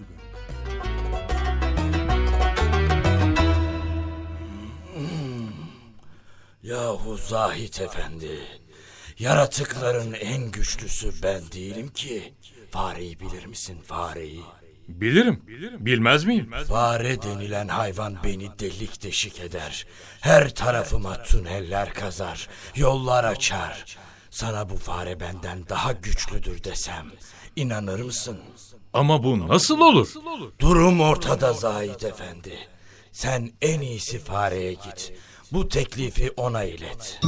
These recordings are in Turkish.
bölüm. Yahu Zahit Efendi. Yaratıkların en güçlüsü ben değilim ki. Fareyi bilir misin fareyi? Bilirim. Bilmez miyim? Fare denilen hayvan beni delik deşik eder. Her tarafıma tüneller kazar, yollar açar. Sana bu fare benden daha güçlüdür desem, inanır mısın? Ama bu nasıl olur? Durum ortada Zahid Efendi. Sen en iyisi fareye git. Bu teklifi ona ilet.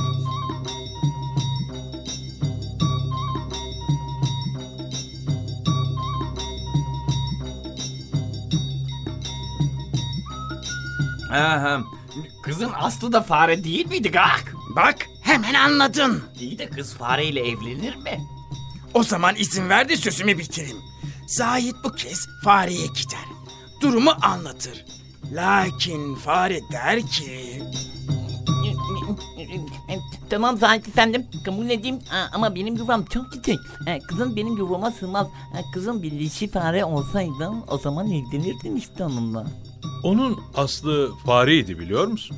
Aha. Kızın aslı da fare değil miydi Gak? Bak hemen anladın. İyi de kız fareyle evlenir mi? O zaman izin ver de sözümü bitireyim. Zahit bu kez fareye gider. Durumu anlatır. Lakin fare der ki... Tamam Zahit efendim kabul edeyim Ha, ama benim yuvam çok küçük. Ha, Kızın benim yuvama sığmaz. Ha, Kızın bir dişi fare olsaydı o zaman evlenirdim işte onunla. Onun aslı fareydi biliyor musun?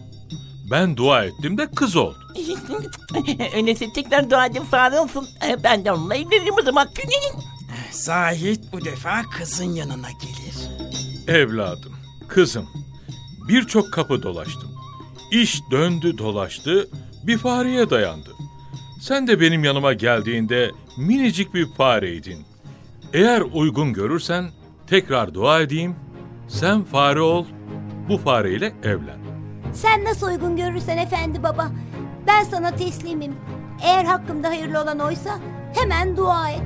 Ben dua ettim de kız oldu. Öyleyse tekrar dua edin fare olsun. Ha, Ben de onunla evlenirim o zaman. Zahit bu defa kızın yanına gelir. Evladım, kızım. Birçok kapı dolaştım. İş döndü dolaştı, bir fareye dayandı. Sen de benim yanıma geldiğinde minicik bir fareydin. Eğer uygun görürsen tekrar dua edeyim. Sen fare ol, bu fareyle evlen. Sen nasıl uygun görürsen efendi baba. Ben sana teslimim. Eğer hakkımda hayırlı olan oysa hemen dua et.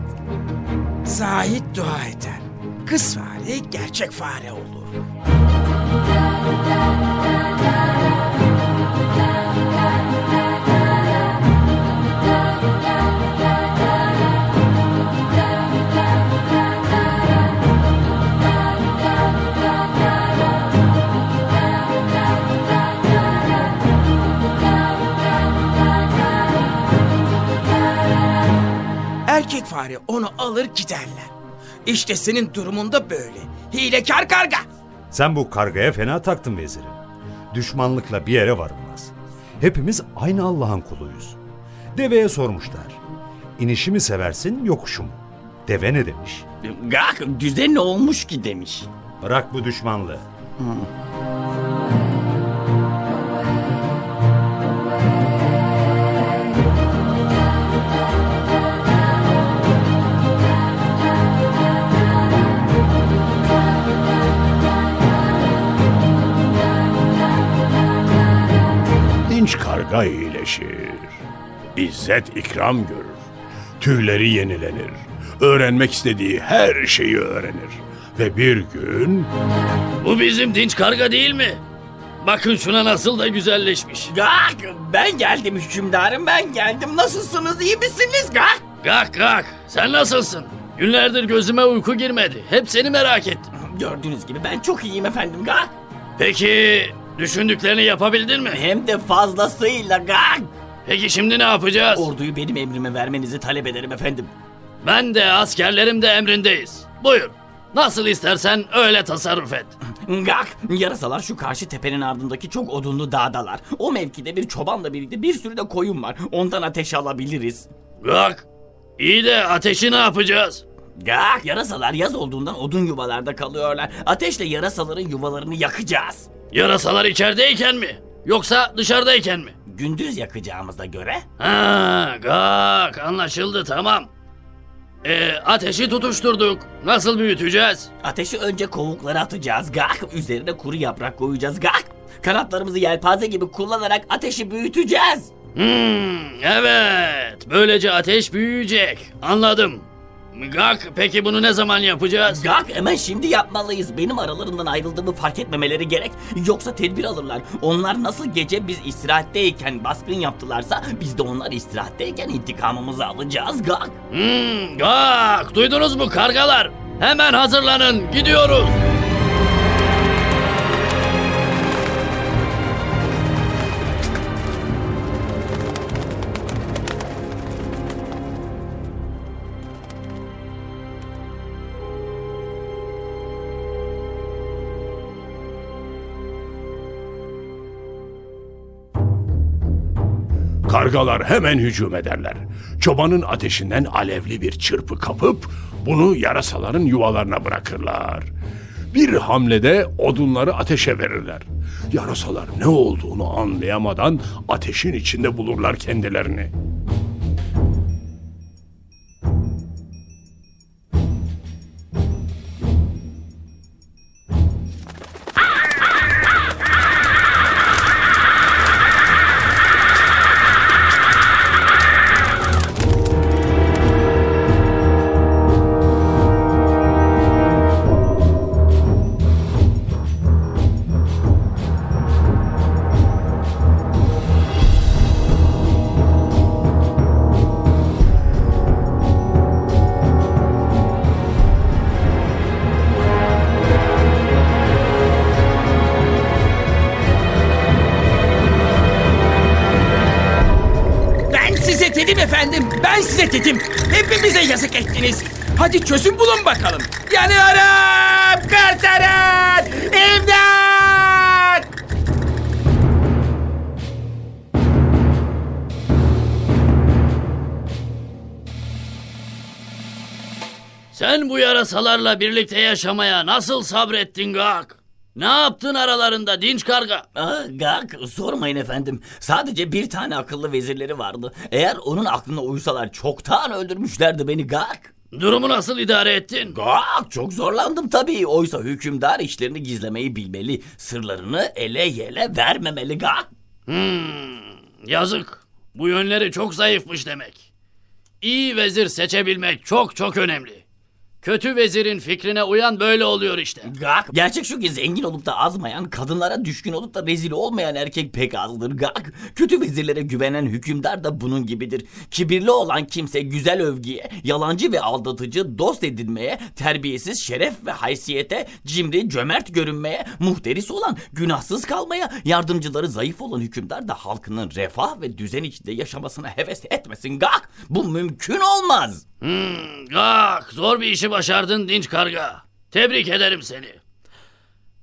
Zahit dua eder. Kız fare gerçek fare olur. Fare onu alır giderler. İşte senin durumunda böyle. Hilekar karga. Sen bu kargaya fena taktın vezirim. Düşmanlıkla bir yere varılmaz. Hepimiz aynı Allah'ın kuluyuz. Deveye sormuşlar. İnişi mi seversin yokuşu mu? Deve ne demiş? Gak düze ne olmuş ki demiş. Bırak bu düşmanlığı. Dinç iyileşir. İzzet ikram görür. Tüyleri yenilenir. Öğrenmek istediği her şeyi öğrenir. Ve bir gün Bu bizim dinç karga değil mi? Bakın şuna nasıl da güzelleşmiş. Gak ben geldim hükümdarım ben geldim. Nasılsınız iyi misiniz Gak? Gak gak sen nasılsın? Günlerdir gözüme uyku girmedi. Hep seni merak ettim. Gördüğünüz gibi ben çok iyiyim efendim Gak. Peki düşündüklerini yapabildin mi? Hem de fazlasıyla Gak. Peki şimdi ne yapacağız? Orduyu benim emrime vermenizi talep ederim efendim. Ben de askerlerim de emrindeyiz. Buyur. Nasıl istersen öyle tasarruf et. Gak! Yarasalar şu karşı tepenin ardındaki çok odunlu dağdalar. O mevkide bir çobanla birlikte bir sürü de koyun var. Ondan ateş alabiliriz. Gak. İyi de ateşi ne yapacağız? Gak! Yarasalar yaz olduğundan odun yuvalarda kalıyorlar. Ateşle yarasaların yuvalarını yakacağız. Yarasalar içerideyken mi? Yoksa dışarıdayken mi? Gündüz yakacağımıza göre Ha, gak anlaşıldı tamam. E, ateşi tutuşturduk. Nasıl büyüteceğiz? ateşi önce kovuklara atacağız. Gak! Üzerine kuru yaprak koyacağız. Gak! Kanatlarımızı yelpaze gibi kullanarak ateşi büyüteceğiz. Hmm, evet. Böylece ateş büyüyecek. Anladım. Gak peki bunu ne zaman yapacağız? Gak hemen şimdi yapmalıyız. Benim aralarından ayrıldığımı fark etmemeleri gerek. Yoksa tedbir alırlar. Onlar nasıl gece biz istirahatteyken baskın yaptılarsa biz de onlar istirahatteyken intikamımızı alacağız. Gak. Hmm, gak duydunuz mu kargalar? Hemen hazırlanın gidiyoruz. Kargalar hemen hücum ederler. Çobanın ateşinden alevli bir çırpı kapıp bunu yarasaların yuvalarına bırakırlar. Bir hamlede odunları ateşe verirler. Yarasalar ne olduğunu anlayamadan ateşin içinde bulurlar kendilerini. Dedim efendim. Ben size dedim. Hepimize yazık ettiniz. Hadi çözüm bulun bakalım. Yanıyorum! Kurtarın! İmdat! Sen bu yarasalarla birlikte yaşamaya nasıl sabrettin Gak? Ne yaptın aralarında dinç karga? Aa, Gak sormayın efendim. Sadece bir tane akıllı vezirleri vardı. Eğer onun aklına uysalar çoktan öldürmüşlerdi beni Gak. Durumu nasıl idare ettin? Gak çok zorlandım tabii. Oysa hükümdar işlerini gizlemeyi bilmeli. Sırlarını ele yele vermemeli Gak. Hmm, yazık. Bu yönleri çok zayıfmış demek. İyi vezir seçebilmek çok çok önemli. Kötü vezirin fikrine uyan böyle oluyor işte. Gak. Gerçek şu ki zengin olup da azmayan, kadınlara düşkün olup da rezil olmayan erkek pek azdır. Gak. Kötü vezirlere güvenen hükümdar da bunun gibidir. Kibirli olan kimse güzel övgüye, yalancı ve aldatıcı dost edinmeye, terbiyesiz şeref ve haysiyete, cimri, cömert görünmeye, muhteris olan, günahsız kalmaya, yardımcıları zayıf olan hükümdar da halkının refah ve düzen içinde yaşamasına heves etmesin. Gak. Bu mümkün olmaz. Hmm, Gak zor bir işi başardın dinç karga. Tebrik ederim seni.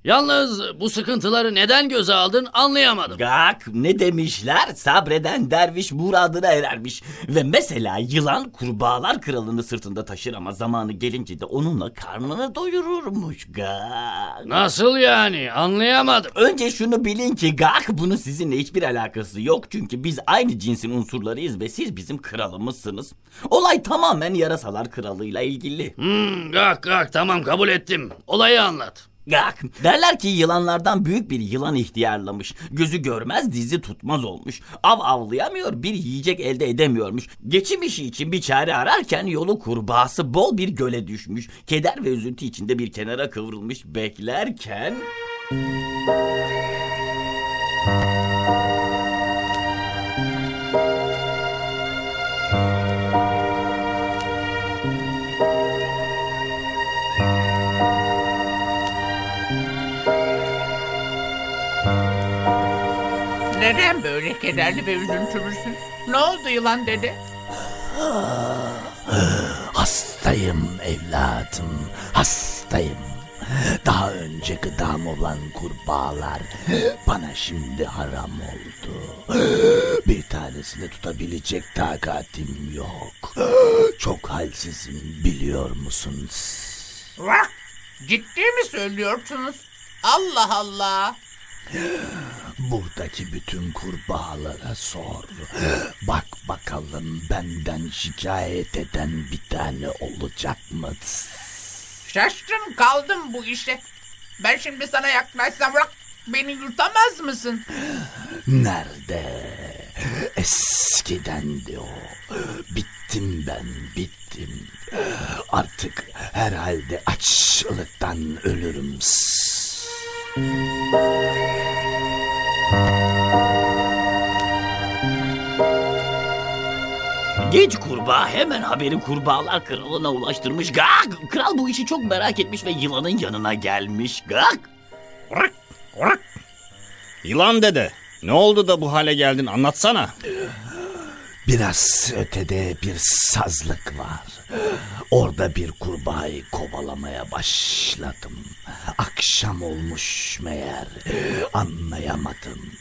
Yalnız bu sıkıntıları neden göze aldın anlayamadım. Gak ne demişler? Sabreden derviş muradına erermiş. Ve mesela yılan kurbağalar kralını sırtında taşır ama zamanı gelince de onunla karnını doyururmuş Gak. Nasıl yani anlayamadım. Önce şunu bilin ki Gak bunun sizinle hiçbir alakası yok. Çünkü biz aynı cinsin unsurlarıyız ve siz bizim kralımızsınız. Olay tamamen yarasalar kralıyla ilgili. Hmm, Gak Gak tamam kabul ettim. Olayı anlat. Gak. Derler ki yılanlardan büyük bir yılan ihtiyarlamış. Gözü görmez dizi tutmaz olmuş. Av avlayamıyor bir yiyecek elde edemiyormuş. Geçim işi için bir çare ararken yolu kurbağası bol bir göle düşmüş. Keder ve üzüntü içinde bir kenara kıvrılmış beklerken... Neden böyle kederli ve üzüntülüsün? Ne oldu yılan dede? Hastayım evladım, hastayım. Daha önce gıdam olan kurbağalar bana şimdi haram oldu. Bir tanesini tutabilecek takatim yok. Çok halsizim biliyor musun? Vah! Ciddi mi söylüyorsunuz? Allah Allah! Buradaki bütün kurbağalara sor. Bak bakalım benden şikayet eden bir tane olacak mı? Şaştım kaldım bu işe. Ben şimdi sana yaklaşsam vah, beni yutamaz mısın? Nerede? Eskidendi o. Bittim ben, bittim. Artık herhalde açlıktan ölürüm. Genç kurbağa hemen haberi kurbağalar kralına ulaştırmış. Gak! Kral bu işi çok merak etmiş ve yılanın yanına gelmiş. Gak! Yılan dede, ne oldu da bu hale geldin anlatsana. Biraz ötede bir sazlık var. Orada bir kurbağayı kovalamaya başladım. Akşam olmuş meğer anlayamadım.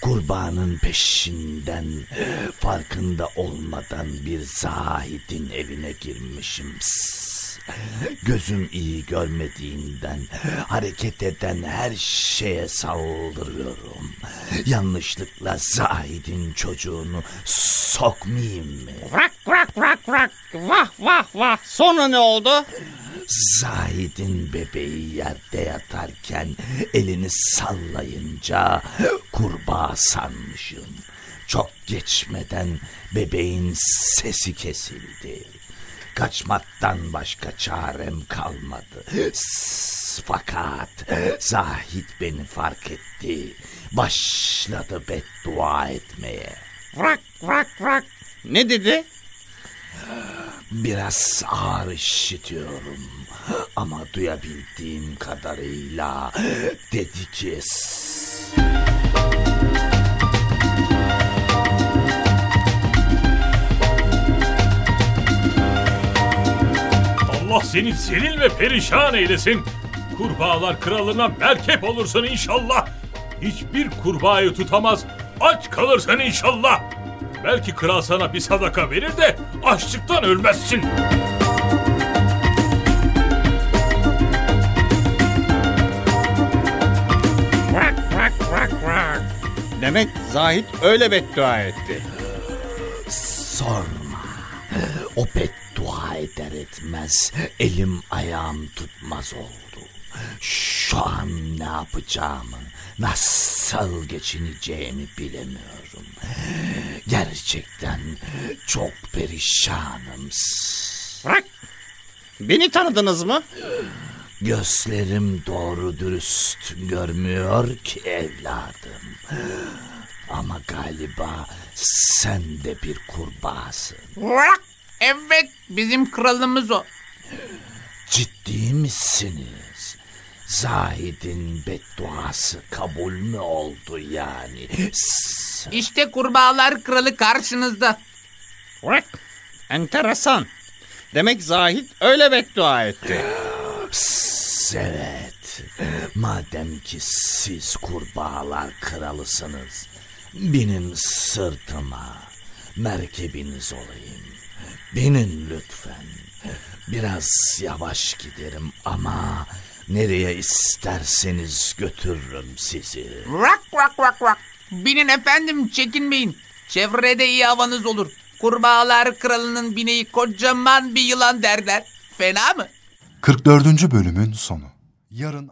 Kurbağanın peşinden farkında olmadan bir zahidin evine girmişim. Gözüm iyi görmediğinden hareket eden her şeye saldırıyorum. Yanlışlıkla Zahid'in çocuğunu sokmayayım mı? Rak rak rak rak. Vah vah vah. Sonra ne oldu? Zahid'in bebeği yerde yatarken elini sallayınca kurbağa sanmışım. Çok geçmeden bebeğin sesi kesildi. Kaçmaktan başka çarem kalmadı. S- Fakat Zahid beni fark etti. Başladı beddua etmeye. Rak rak rak. Ne dedi? Biraz ağır işitiyorum. Ama duyabildiğim kadarıyla dedi ki... Allah seni zelil ve perişan eylesin. Kurbağalar kralına merkep olursun inşallah. Hiçbir kurbağayı tutamaz, aç kalırsın inşallah. Belki kral sana bir sadaka verir de açlıktan ölmezsin. Demek Zahit öyle beddua etti. Sorma. O beddua eder etmez elim ayağım tutmaz oldu. Şu an ne yapacağımı, nasıl geçineceğimi bilemiyorum. Gerçekten çok perişanım. Rak. Beni tanıdınız mı? Gözlerim doğru dürüst görmüyor ki evladım. Ama galiba sen de bir kurbağasın. Evet bizim kralımız o. Ciddi misiniz? Zahid'in bedduası kabul mü oldu yani? İşte kurbağalar kralı karşınızda. Enteresan. Demek Zahit öyle beddua etti. evet. Madem ki siz kurbağalar kralısınız, binin sırtıma, merkebiniz olayım. Binin lütfen. Biraz yavaş giderim ama nereye isterseniz götürürüm sizi. Vrak vrak vrak vrak. Binin efendim çekinmeyin. Çevrede iyi havanız olur. Kurbağalar kralının bineği kocaman bir yılan derler. Fena mı? 44. bölümün sonu. Yarın